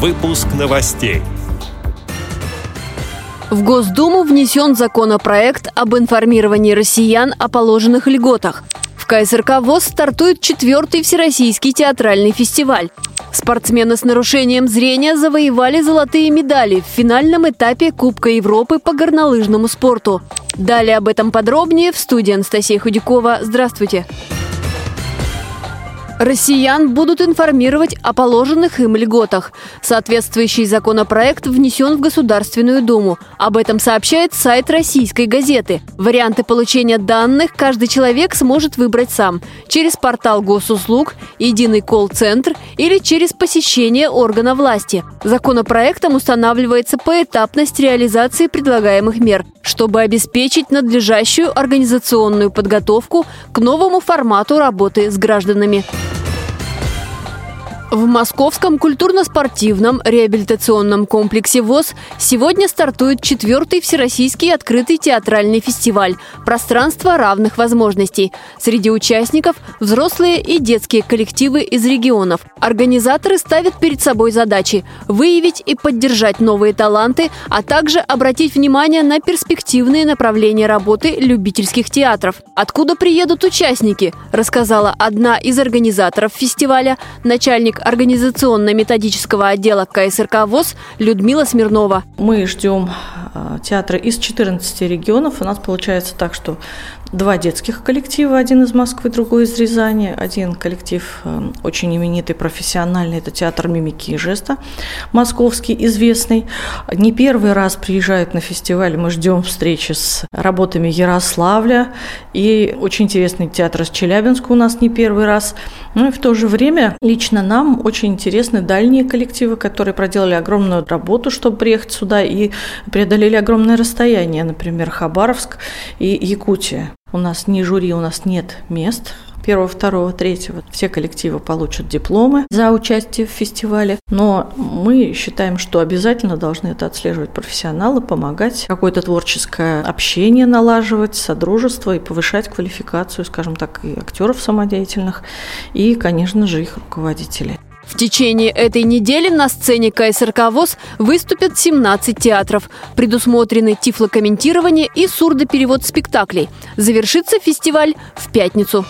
Выпуск новостей. В Госдуму внесен законопроект об информировании россиян о положенных льготах. В КСРК ВОЗ стартует четвертый Всероссийский театральный фестиваль. Спортсмены с нарушением зрения завоевали золотые медали в финальном этапе Кубка Европы по горнолыжному спорту. Далее об этом подробнее в студии Анастасия Худякова. Здравствуйте! Здравствуйте! Россиян будут информировать о положенных им льготах. Соответствующий законопроект внесен в Государственную Думу. Об этом сообщает сайт российской газеты. Варианты получения данных каждый человек сможет выбрать сам. Через портал госуслуг, единый колл-центр или через посещение органа власти. Законопроектом устанавливается поэтапность реализации предлагаемых мер, чтобы обеспечить надлежащую организационную подготовку к новому формату работы с гражданами. В Московском культурно-спортивном реабилитационном комплексе ВОЗ сегодня стартует четвертый Всероссийский открытый театральный фестиваль «Пространство равных возможностей». Среди участников – взрослые и детские коллективы из регионов. Организаторы ставят перед собой задачи – выявить и поддержать новые таланты, а также обратить внимание на перспективные направления работы любительских театров. Откуда приедут участники, рассказала одна из организаторов фестиваля, начальник организационно-методического отдела КСРК ВОЗ Людмила Смирнова. Мы ждем э, театры из 14 регионов. У нас получается так, что два детских коллектива, один из Москвы, другой из Рязани. Один коллектив э, очень именитый, профессиональный, это театр мимики и жеста, московский, известный. Не первый раз приезжают на фестиваль, мы ждем встречи с работами Ярославля. И очень интересный театр из Челябинска у нас не первый раз. Ну и в то же время лично нам очень интересны дальние коллективы, которые проделали огромную работу, чтобы приехать сюда и преодолели огромное расстояние, например, Хабаровск и Якутия. У нас не жюри, у нас нет мест. Первого, второго, третьего все коллективы получат дипломы за участие в фестивале. Но мы считаем, что обязательно должны это отслеживать профессионалы, помогать какое-то творческое общение налаживать, содружество и повышать квалификацию, скажем так, и актеров самодеятельных, и, конечно же, их руководителей. В течение этой недели на сцене КСРК ВОЗ выступят 17 театров. Предусмотрены тифлокомментирование и сурдоперевод спектаклей. Завершится фестиваль в пятницу.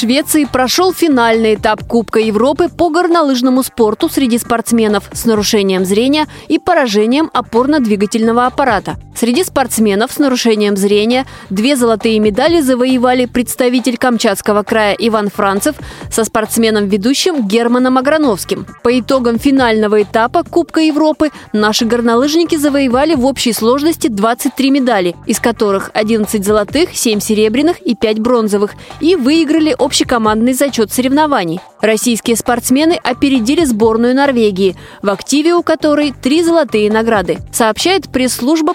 Швеции прошел финальный этап Кубка Европы по горнолыжному спорту среди спортсменов с нарушением зрения и поражением опорно-двигательного аппарата. Среди спортсменов с нарушением зрения две золотые медали завоевали представитель Камчатского края Иван Францев со спортсменом-ведущим Германом Аграновским. По итогам финального этапа Кубка Европы наши горнолыжники завоевали в общей сложности 23 медали, из которых 11 золотых, 7 серебряных и 5 бронзовых, и выиграли общекомандный зачет соревнований. Российские спортсмены опередили сборную Норвегии, в активе у которой три золотые награды, сообщает пресс-служба